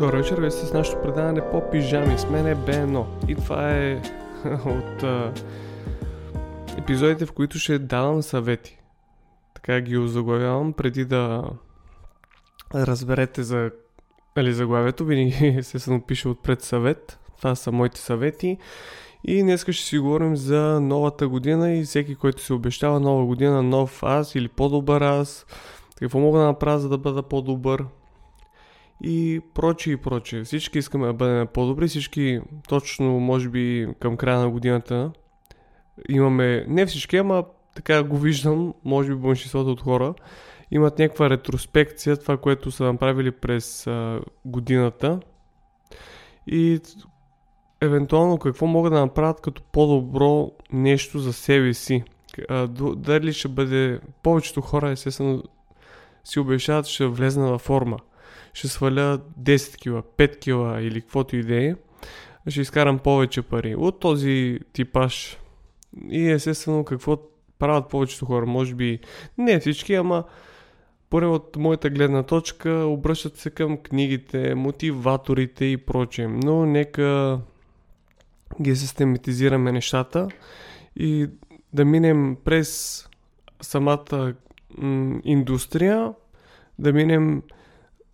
Добър вечер, вие сте с нашото предаване по пижами. С мен е Бено. И това е от а, епизодите, в които ще давам съвети. Така ги озаглавявам преди да разберете за нали, заглавието. Винаги се пише отпред съвет. Това са моите съвети. И днес ще си говорим за новата година и всеки, който се обещава нова година, нов аз или по-добър аз. Какво мога да направя, за да бъда по-добър? И прочие и прочие. Всички искаме да бъдем по-добри, всички точно, може би, към края на годината имаме, не всички, ама така го виждам, може би большинството от хора, имат някаква ретроспекция, това, което са направили през а, годината и евентуално какво могат да направят като по-добро нещо за себе си. А, дали ще бъде, повечето хора естествено си обещават, ще влезна във форма ще сваля 10 кила, 5 кила или каквото и да е, ще изкарам повече пари. От този типаж. И естествено какво правят повечето хора. Може би не всички, ама поне от моята гледна точка обръщат се към книгите, мотиваторите и прочее. Но нека ги систематизираме нещата и да минем през самата м- индустрия, да минем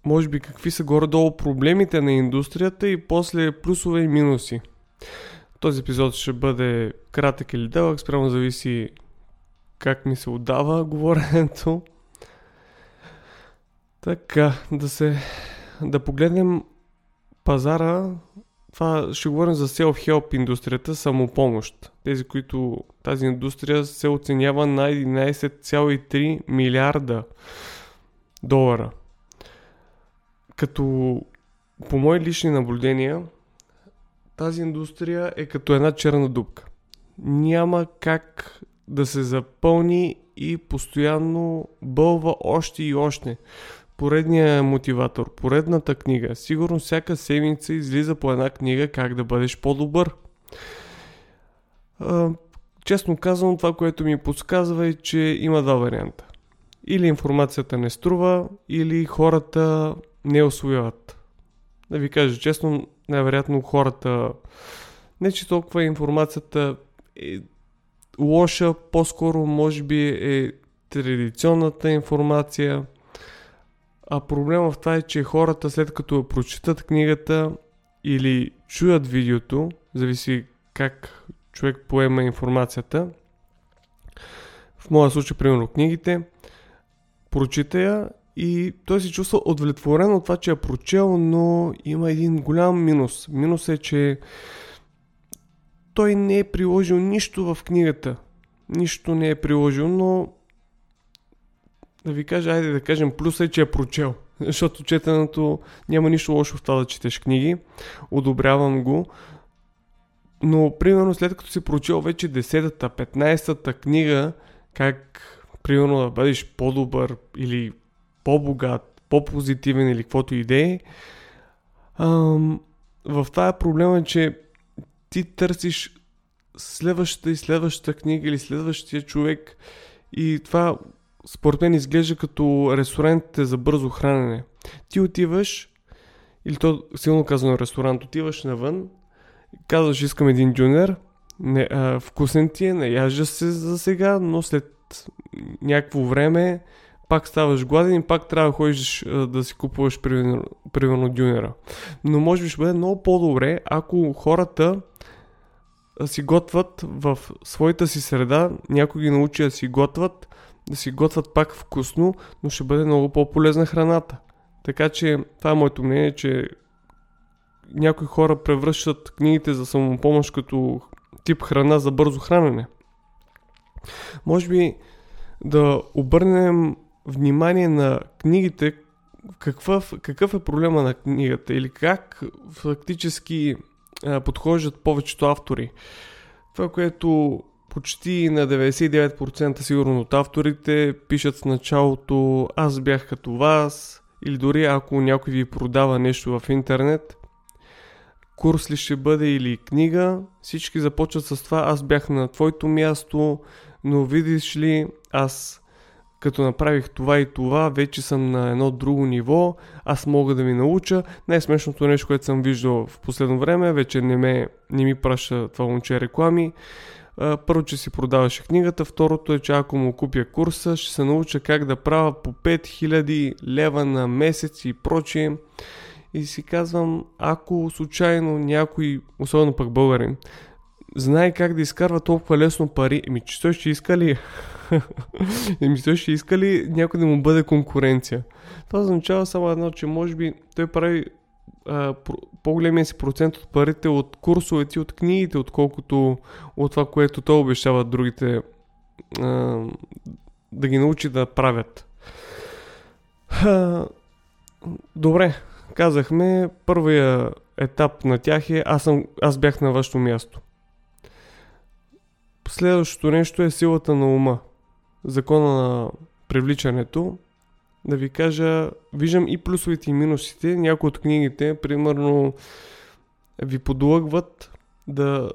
може би какви са горе-долу проблемите на индустрията и после плюсове и минуси. Този епизод ще бъде кратък или дълъг, спрямо зависи как ми се отдава говоренето. Така, да се... да погледнем пазара. Това ще говорим за self-help индустрията, самопомощ. Тези, които тази индустрия се оценява на 11,3 милиарда долара. Като по мои лични наблюдения, тази индустрия е като една черна дупка. Няма как да се запълни и постоянно бълва още и още. Поредния мотиватор, поредната книга. Сигурно всяка седмица излиза по една книга как да бъдеш по-добър. честно казвам, това, което ми подсказва е, че има два варианта. Или информацията не струва, или хората не освояват. Да ви кажа честно, най-вероятно хората не че толкова информацията е лоша, по-скоро може би е традиционната информация. А проблема в това е, че хората след като прочитат книгата или чуят видеото, зависи как човек поема информацията, в моя случай, примерно книгите, прочита я и той се чувства удовлетворен от това, че е прочел, но има един голям минус. Минус е, че той не е приложил нищо в книгата. Нищо не е приложил, но да ви кажа, айде да кажем, плюс е, че е прочел. Защото четенето няма нищо лошо в това да четеш книги. Одобрявам го. Но, примерно, след като си прочел вече 10-та, 15-та книга, как, примерно, да бъдеш по-добър или по-богат, по-позитивен или каквото идеи, в това е проблема, че ти търсиш следващата и следващата книга или следващия човек и това според мен изглежда като ресторантите за бързо хранене. Ти отиваш, или то силно казано ресторант, отиваш навън, казваш искам един дюнер, не, а, вкусен ти е, наяжда се за сега, но след някакво време пак ставаш гладен и пак трябва да ходиш да си купуваш примерно, примерно дюнера. Но може би ще бъде много по-добре, ако хората си готват в своята си среда, някой ги научи да си готват, да си готват пак вкусно, но ще бъде много по-полезна храната. Така че това е моето мнение, че някои хора превръщат книгите за самопомощ като тип храна за бързо хранене. Може би да обърнем внимание на книгите, какъв, какъв е проблема на книгата или как фактически а, подхождат повечето автори. Това, което почти на 99% сигурно от авторите пишат в началото аз бях като вас или дори ако някой ви продава нещо в интернет, курс ли ще бъде или книга, всички започват с това аз бях на твоето място, но видиш ли аз като направих това и това, вече съм на едно друго ниво, аз мога да ви науча. Най-смешното нещо, което съм виждал в последно време, вече не, ме, не ми праща това момче реклами. Първо, че си продаваше книгата, второто е, че ако му купя курса, ще се науча как да правя по 5000 лева на месец и прочие. И си казвам, ако случайно някой, особено пък българин, знае как да изкарва толкова лесно пари, еми че той ще иска ли? еми той ще иска ли някой да му бъде конкуренция? Това означава само едно, че може би той прави а, по-големия си процент от парите от курсовете от книгите, отколкото от това, което той обещава другите а, да ги научи да правят. А, добре, казахме, първия етап на тях е аз, съм, аз бях на вашето място. Следващото нещо е силата на ума. Закона на привличането. Да ви кажа, виждам и плюсовете и минусите. Някои от книгите, примерно, ви подлъгват да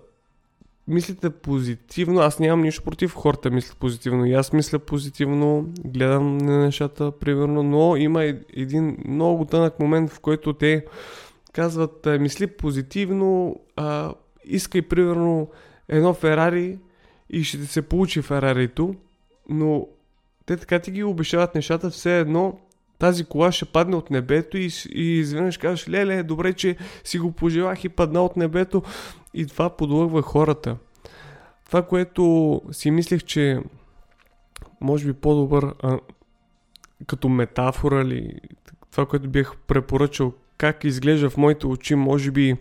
мислите позитивно. Аз нямам нищо против хората мислят позитивно. И аз мисля позитивно, гледам на нещата, примерно, но има един много тънък момент, в който те казват, мисли позитивно, а, искай, примерно, едно Ферари и ще ти се получи Ферарито, но те така ти ги обещават нещата, все едно тази кола ще падне от небето и, и изведнъж кажеш, леле, добре, че си го пожелах и падна от небето и това подлъгва хората. Това, което си мислех, че може би по-добър а, като метафора или това, което бих препоръчал, как изглежда в моите очи, може би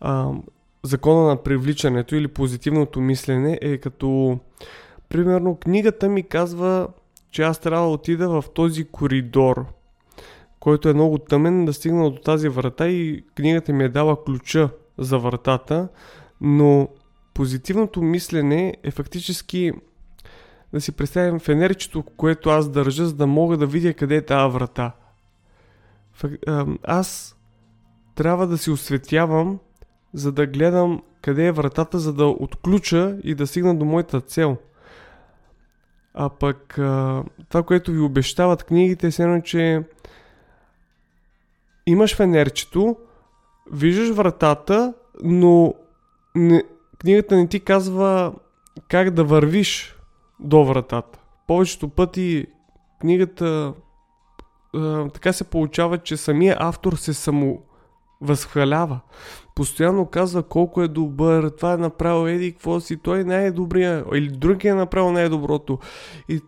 а, закона на привличането или позитивното мислене е като примерно книгата ми казва, че аз трябва да отида в този коридор, който е много тъмен, да стигна до тази врата и книгата ми е дала ключа за вратата, но позитивното мислене е фактически да си представим фенерчето, което аз държа, за да мога да видя къде е тази врата. Аз трябва да си осветявам за да гледам къде е вратата, за да отключа и да стигна до моята цел. А пък това, което ви обещават книгите, е едно, че имаш фенерчето, виждаш вратата, но не, книгата не ти казва как да вървиш до вратата. Повечето пъти книгата а, така се получава, че самия автор се само възхвалява постоянно казва колко е добър, това е направил еди, какво си, той е най-добрия, или другия е направил най-доброто. И,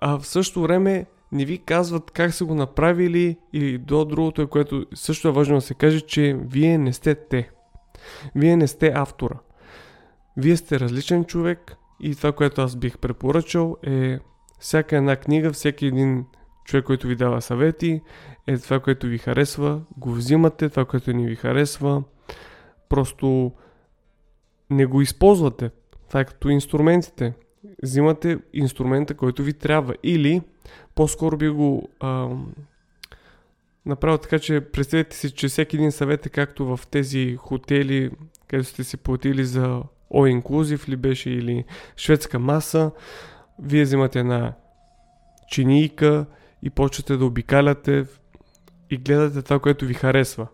а в същото време не ви казват как са го направили или до другото, е, което също е важно да се каже, че вие не сте те. Вие не сте автора. Вие сте различен човек и това, което аз бих препоръчал е всяка една книга, всеки един човек, който ви дава съвети, е това, което ви харесва, го взимате, това, което не ви харесва, Просто не го използвате. Това е като инструментите. Взимате инструмента, който ви трябва. Или по-скоро би го а, направил така, че представете си, че всеки един съвет е както в тези хотели, където сте си платили за All Inclusive ли беше или шведска маса. Вие взимате една чинийка и почвате да обикаляте и гледате това, което ви харесва.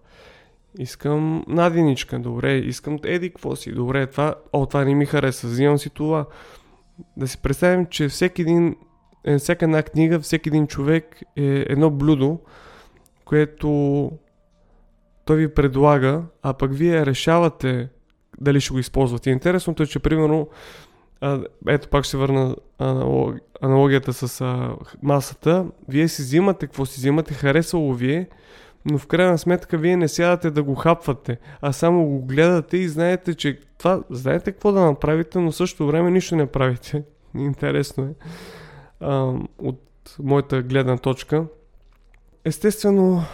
Искам надиничка, добре, искам еди, какво си, добре, това, о, това не ми хареса, взимам си това. Да си представим, че всеки един, е, всяка една книга, всеки един човек е едно блюдо, което той ви предлага, а пък вие решавате дали ще го използвате. Интересното е, че примерно, а, ето пак ще върна аналог, аналогията с а, масата, вие си взимате какво си взимате, харесало ви е, но в крайна сметка вие не сядате да го хапвате, а само го гледате и знаете, че това, знаете какво да направите, но също време нищо не правите. Интересно е. А, от моята гледна точка. Естествено,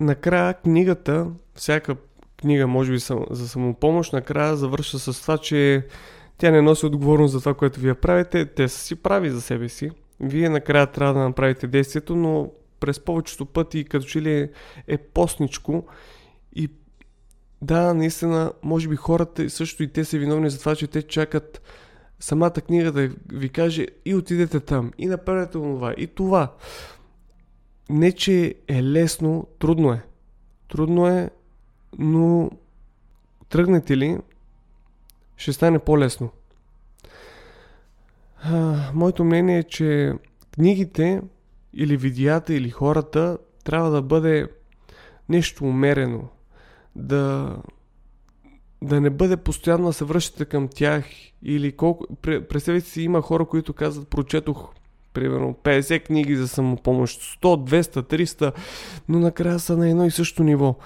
накрая книгата, всяка книга, може би за самопомощ, накрая завършва с това, че тя не носи отговорност за това, което вие правите. Те са си прави за себе си. Вие накрая трябва да направите действието, но през повечето пъти като че ли е, е постничко и да, наистина, може би хората също и те са виновни за това, че те чакат самата книга да ви каже и отидете там, и направете това, и това. Не, че е лесно, трудно е. Трудно е, но тръгнете ли, ще стане по-лесно. А, моето мнение е, че книгите или видеята или хората трябва да бъде нещо умерено. Да, да не бъде постоянно да се връщате към тях или колко... Представете си, има хора, които казват, прочетох примерно 50 книги за самопомощ, 100, 200, 300, но накрая са на едно и също ниво.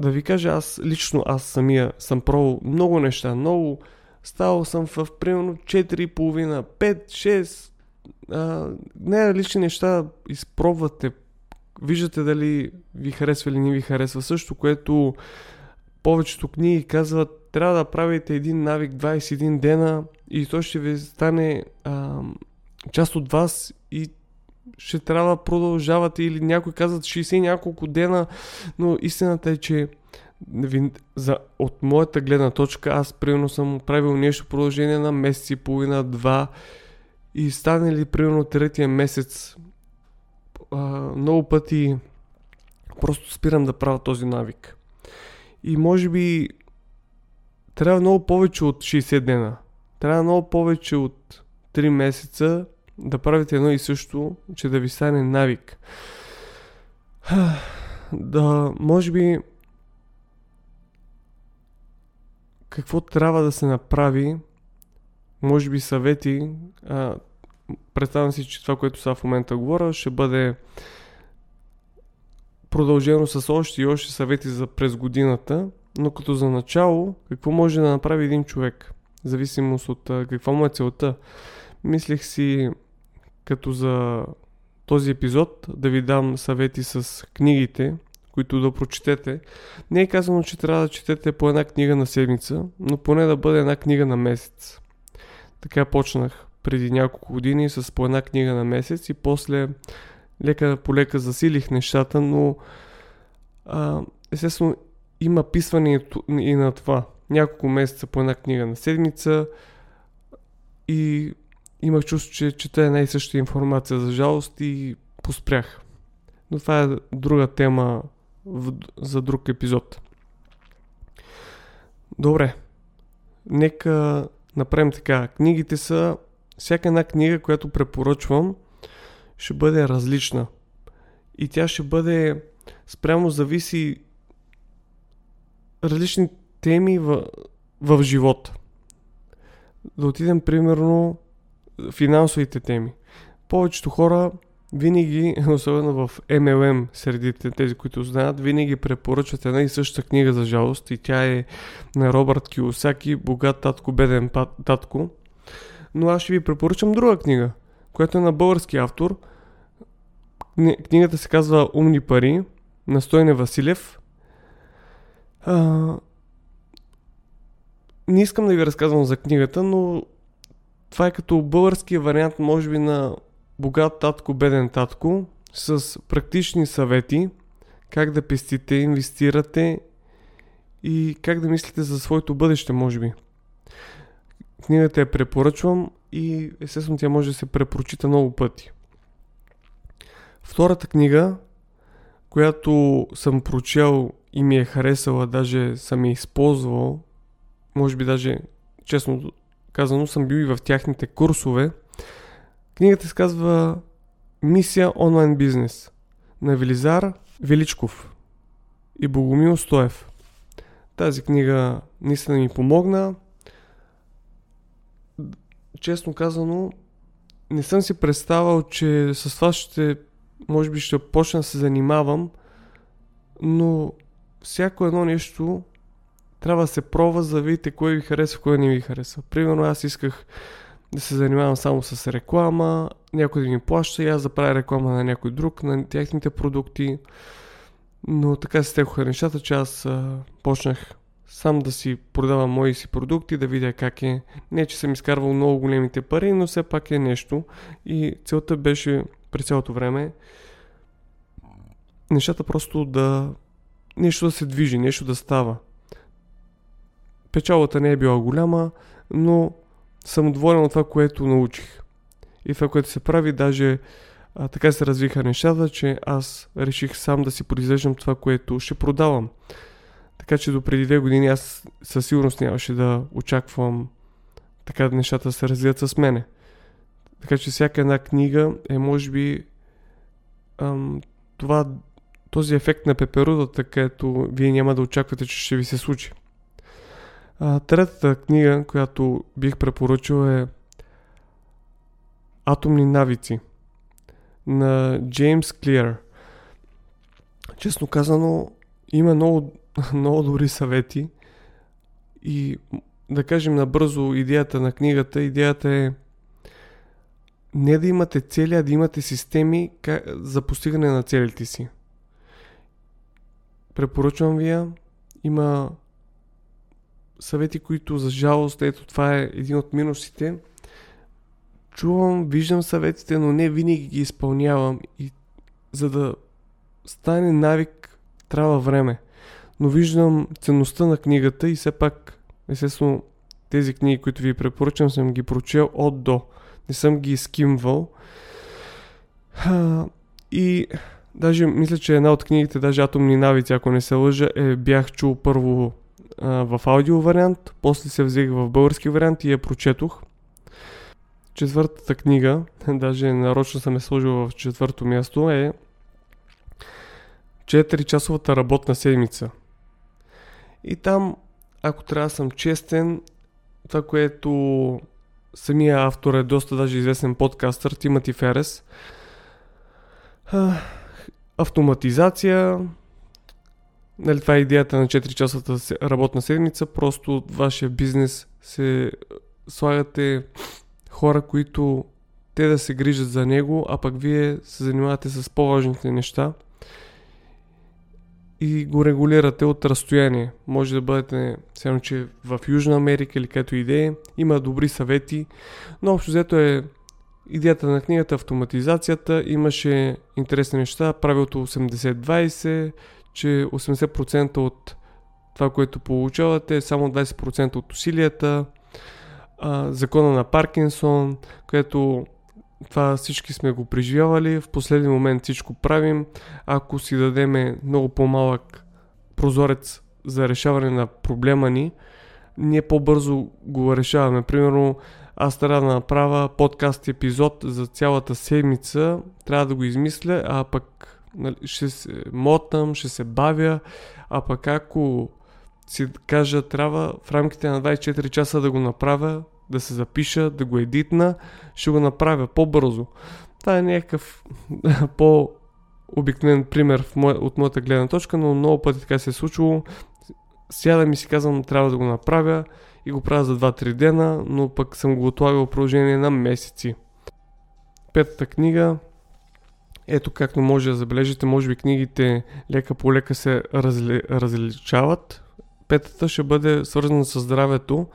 Да ви кажа, аз лично, аз самия съм пробвал много неща, много. Ставал съм в примерно 4,5, 5, 6, а, най-различни неща изпробвате, виждате дали ви харесва или не ви харесва. Също, което повечето книги казват, трябва да правите един навик 21 дена и то ще ви стане а, част от вас и ще трябва да продължавате или някой казват 60 няколко дена, но истината е, че за, от моята гледна точка аз примерно съм правил нещо продължение на месец и половина, два и стане ли примерно третия месец а, много пъти просто спирам да правя този навик. И може би трябва много повече от 60 дена. Трябва много повече от 3 месеца да правите едно и също, че да ви стане навик. Да, може би какво трябва да се направи, може би съвети, а, представям си, че това, което са в момента говоря, ще бъде продължено с още и още съвети за през годината, но като за начало, какво може да направи един човек? В зависимост от какво му е целта. Мислех си, като за този епизод, да ви дам съвети с книгите, които да прочетете. Не е казано, че трябва да четете по една книга на седмица, но поне да бъде една книга на месец. Така почнах преди няколко години с по една книга на месец и после лека по лека засилих нещата, но а, естествено има писване и на това. Няколко месеца по една книга на седмица и имах чувство, че чета една и съща информация за жалост и поспрях. Но това е друга тема в, за друг епизод. Добре, нека направим така. Книгите са, всяка една книга, която препоръчвам, ще бъде различна. И тя ще бъде, спрямо зависи различни теми в, в живота. Да отидем примерно финансовите теми. Повечето хора винаги, особено в MLM, среди тези, които знаят, винаги препоръчват една и съща книга за жалост и тя е на Робърт Киосаки «Богат татко, беден татко». Но аз ще ви препоръчам друга книга, която е на български автор. Книгата се казва «Умни пари» на Стойне Василев. А... Не искам да ви разказвам за книгата, но това е като българския вариант, може би, на богат татко, беден татко, с практични съвети как да пестите, инвестирате и как да мислите за своето бъдеще, може би. Книгата я препоръчвам и естествено тя може да се препрочита много пъти. Втората книга, която съм прочел и ми е харесала, даже съм я използвал, може би даже, честно казано, съм бил и в тяхните курсове – Книгата се казва Мисия онлайн бизнес на Велизар Величков и Богомил Стоев. Тази книга наистина ми помогна. Честно казано, не съм си представил, че с това ще, може би ще почна да се занимавам, но всяко едно нещо трябва да се пробва, за да видите кое ви харесва, кое не ви харесва. Примерно аз исках да се занимавам само с реклама, някой да ми плаща и аз да правя реклама на някой друг, на техните продукти. Но така се стекоха нещата, че аз а, почнах сам да си продавам мои си продукти, да видя как е. Не, че съм изкарвал много големите пари, но все пак е нещо. И целта беше през цялото време нещата просто да... Нещо да се движи, нещо да става. Печалата не е била голяма, но съм доволен от това, което научих. И това, което се прави, даже а, така се развиха нещата, че аз реших сам да си произвеждам това, което ще продавам. Така че до преди две години аз със сигурност нямаше да очаквам така нещата се развият с мене. Така че всяка една книга е може би ам, това, този ефект на пеперудата, където вие няма да очаквате, че ще ви се случи. А, третата книга, която бих препоръчал е Атомни навици на Джеймс Клиер. Честно казано, има много, много добри съвети и да кажем набързо идеята на книгата. Идеята е не да имате цели, а да имате системи за постигане на целите си. Препоръчвам ви я. Има съвети, които за жалост, ето това е един от минусите. Чувам, виждам съветите, но не винаги ги изпълнявам и за да стане навик трябва време. Но виждам ценността на книгата и все пак, естествено, тези книги, които ви препоръчам, съм ги прочел от до. Не съм ги скимвал. и даже мисля, че една от книгите, даже Атомни навици, ако не се лъжа, е бях чул първо в аудио вариант, после се взех в български вариант и я прочетох. Четвъртата книга, даже нарочно съм е сложил в четвърто място, е 4-часовата работна седмица. И там, ако трябва да съм честен, това, което самия автор е доста даже известен подкастър, Тимати Ферес. Автоматизация, нали, това е идеята на 4-часовата работна седмица, просто от вашия бизнес се слагате хора, които те да се грижат за него, а пък вие се занимавате с по-важните неща и го регулирате от разстояние. Може да бъдете, само че в Южна Америка или където идея, има добри съвети, но общо взето е идеята на книгата автоматизацията, имаше интересни неща, правилото 80-20, че 80% от това, което получавате е само 20% от усилията, а, закона на Паркинсон, където това всички сме го преживявали, в последния момент всичко правим. Ако си дадеме много по-малък прозорец за решаване на проблема ни, ние по-бързо го решаваме. Примерно, аз трябва да направя подкаст епизод за цялата седмица, трябва да го измисля, а пък нали, ще се мотам, ще се бавя, а пък ако си кажа, трябва в рамките на 24 часа да го направя, да се запиша, да го едитна, ще го направя по-бързо. Това е някакъв по-обикновен пример в мое, от моята гледна точка, но много пъти така се е случило. Сядам и си казвам, трябва да го направя и го правя за 2-3 дена, но пък съм го отлагал в продължение на месеци. Петата книга ето както може да забележите, може би книгите лека по лека се разли, различават. Петата ще бъде свързана с здравето.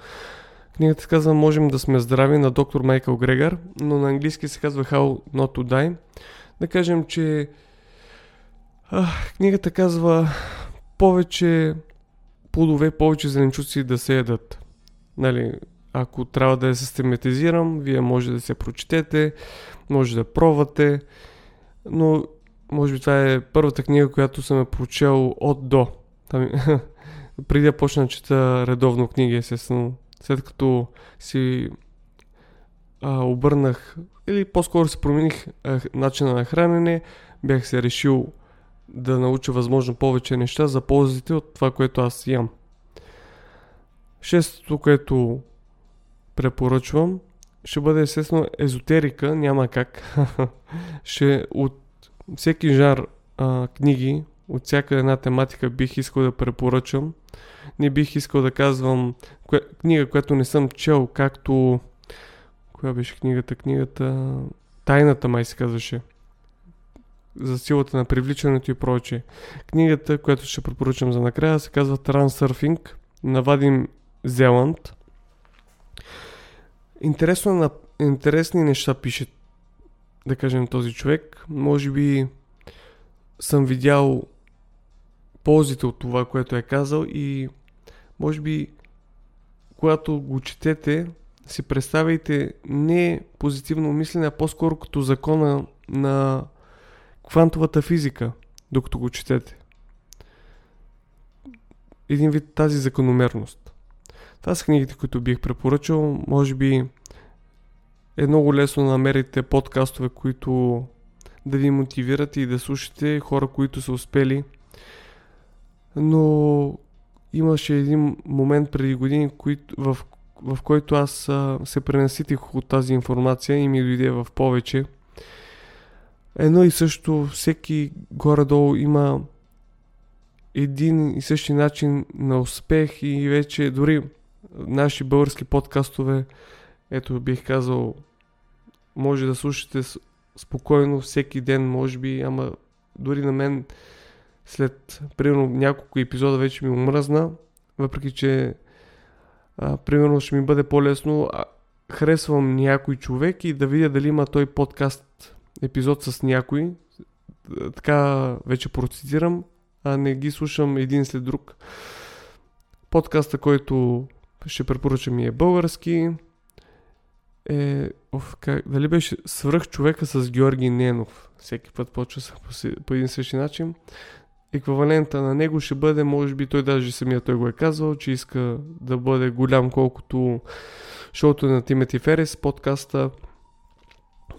Книгата казва Можем да сме здрави на доктор Майкъл Грегор, но на английски се казва How Not to Die. Да кажем, че а, книгата казва повече плодове, повече зеленчуци да се ядат. Нали, ако трябва да я систематизирам, вие може да се прочетете, може да пробвате, но може би това е първата книга, която съм е прочел от до. Там, преди да почна да чета редовно книги, естествено, след като си а, обърнах или по-скоро се промених а, начина на хранене, бях се решил да науча възможно повече неща за ползите от това, което аз ям. Шестото, което препоръчвам, ще бъде естествено езотерика, няма как. ще от всеки жар а, книги, от всяка една тематика бих искал да препоръчам. Не бих искал да казвам кое, книга, която не съм чел, както... Коя беше книгата? Книгата... Тайната май се казваше. За силата на привличането и прочее. Книгата, която ще препоръчам за накрая, се казва Transurfing на Вадим Зеланд. Интересно на интересни неща пише, да кажем, този човек. Може би съм видял ползите от това, което е казал и може би когато го четете, си представяйте не позитивно мислене, а по-скоро като закона на квантовата физика, докато го четете. Един вид тази закономерност. Това са книгите, които бих препоръчал. Може би е много лесно да намерите подкастове, които да ви мотивират и да слушате хора, които са успели. Но имаше един момент преди години, в, в който аз се пренаситих от тази информация и ми дойде в повече. Едно и също, всеки горе-долу има един и същи начин на успех и вече дори наши български подкастове, ето бих казал, може да слушате спокойно всеки ден, може би, ама дори на мен след примерно няколко епизода вече ми омръзна, въпреки че а, примерно ще ми бъде по-лесно а, харесвам някой човек и да видя дали има той подкаст епизод с някой, така вече процедирам, а не ги слушам един след друг. Подкаста, който ще препоръчам и е български, е, оф, как, дали беше свръх човека с Георги Ненов. Всеки път почва по, по един същи начин. Еквивалента на него ще бъде, може би той даже самия той го е казвал, че иска да бъде голям колкото шоуто на Тимети Ферес, подкаста.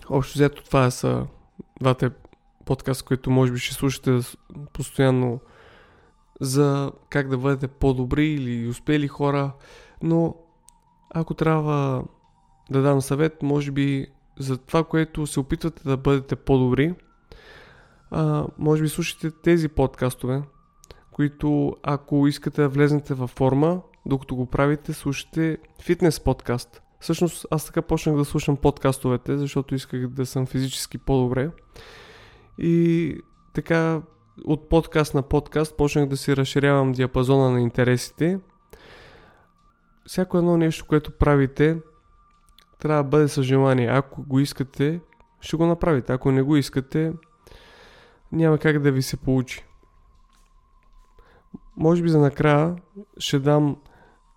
Общо взето това са двата подкаста, които може би ще слушате постоянно за как да бъдете по-добри или успели хора, но ако трябва да дам съвет, може би за това, което се опитвате да бъдете по-добри, а, може би слушайте тези подкастове, които ако искате да влезнете във форма, докато го правите, слушайте фитнес подкаст. Всъщност аз така почнах да слушам подкастовете, защото исках да съм физически по-добре. И така от подкаст на подкаст почнах да си разширявам диапазона на интересите. Всяко едно нещо, което правите, трябва да бъде с желание. Ако го искате, ще го направите. Ако не го искате, няма как да ви се получи. Може би за накрая ще дам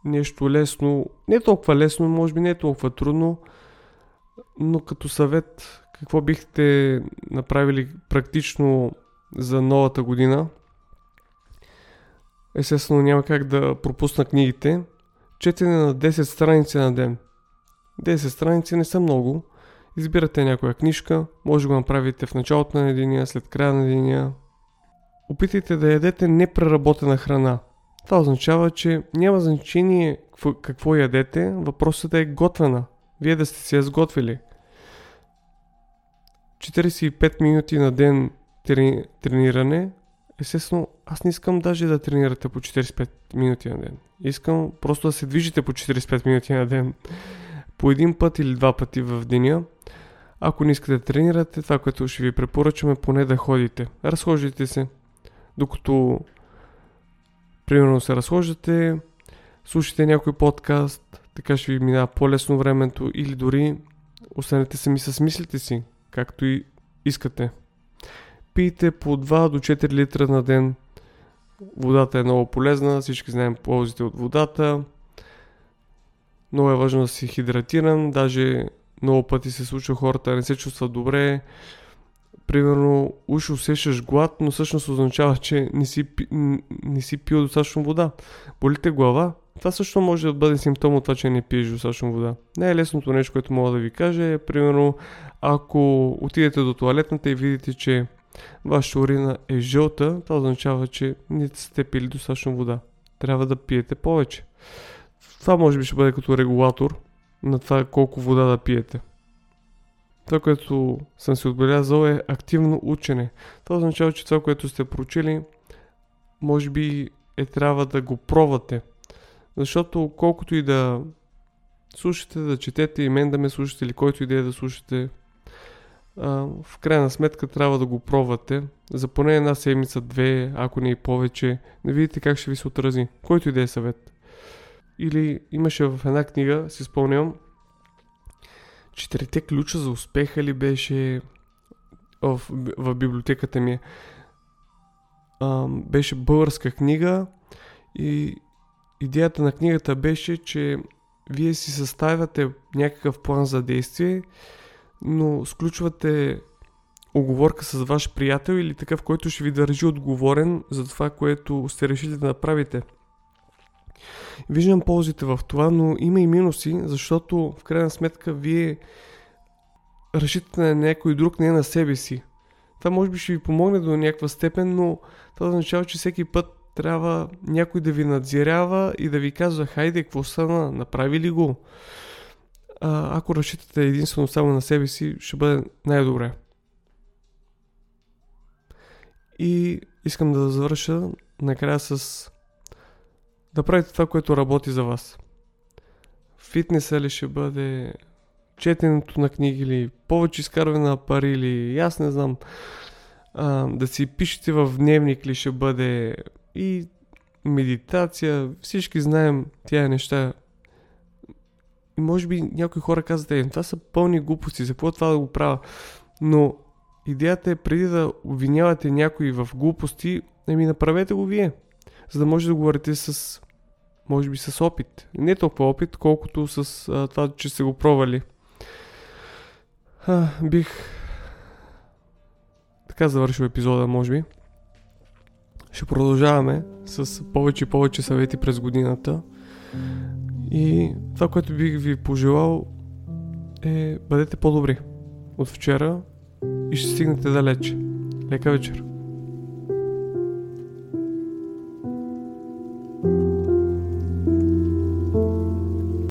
нещо лесно, не толкова лесно, може би не е толкова трудно, но като съвет, какво бихте направили практично за новата година? Естествено няма как да пропусна книгите. Четене на 10 страници на ден. 10 страници не са много. Избирате някоя книжка, може го направите в началото на единия, след края на единия. Опитайте да ядете непреработена храна. Това означава, че няма значение какво, какво ядете, въпросът е готвена. Вие да сте я сготвили. 45 минути на ден трени, трениране. Естествено, аз не искам даже да тренирате по 45 минути на ден. Искам просто да се движите по 45 минути на ден по един път или два пъти в деня. Ако не искате да тренирате, това, което ще ви препоръчаме, поне да ходите. Разхождайте се. Докато примерно се разхождате, слушайте някой подкаст, така ще ви минава по-лесно времето или дори останете сами с мислите си, както и искате. Пийте по 2 до 4 литра на ден. Водата е много полезна, всички знаем ползите от водата. Много е важно да си хидратиран, даже много пъти се случва хората не се чувстват добре. Примерно, уж усещаш глад, но всъщност означава, че не си, не си пил достатъчно вода. Болите глава, това също може да бъде симптом от това, че не пиеш достатъчно вода. Най-лесното нещо, което мога да ви кажа е, примерно, ако отидете до туалетната и видите, че вашата урина е жълта, това означава, че не сте пили достатъчно вода. Трябва да пиете повече. Това може би ще бъде като регулатор на това колко вода да пиете. Това, което съм си отбелязал е активно учене. Това означава, че това, което сте прочили, може би е трябва да го пробвате. Защото колкото и да слушате, да четете и мен да ме слушате или който и да е да слушате, в крайна сметка трябва да го пробвате за поне една седмица, две, ако не и повече, да видите как ще ви се отрази. Който и да е съвет. Или имаше в една книга, си спомням, четирите ключа за успеха ли беше в, в библиотеката ми. А, беше българска книга и идеята на книгата беше, че вие си съставяте някакъв план за действие, но сключвате оговорка с ваш приятел или такъв, който ще ви държи отговорен за това, което сте решили да направите. Виждам ползите в това, но има и минуси, защото в крайна сметка вие разчитате на някой друг, не на себе си. Това може би ще ви помогне до някаква степен, но това означава, че всеки път трябва някой да ви надзирява и да ви казва, хайде, какво стана, направи ли го? А, ако разчитате единствено само на себе си, ще бъде най-добре. И искам да завърша накрая с да правите това, което работи за вас. Фитнеса ли ще бъде четенето на книги или повече изкарване на пари или аз не знам а, да си пишете в дневник ли ще бъде и медитация, всички знаем тия неща. И може би някои хора казват, е, това са пълни глупости, за какво това да го правя? Но идеята е преди да обвинявате някой в глупости, еми направете го вие, за да може да говорите с, може би с опит. Не толкова опит, колкото с а, това, че сте го пробвали. А, бих така завършил епизода, може би. Ще продължаваме с повече и повече съвети през годината. И това, което бих ви пожелал е бъдете по-добри от вчера и ще стигнете далеч. Лека вечер!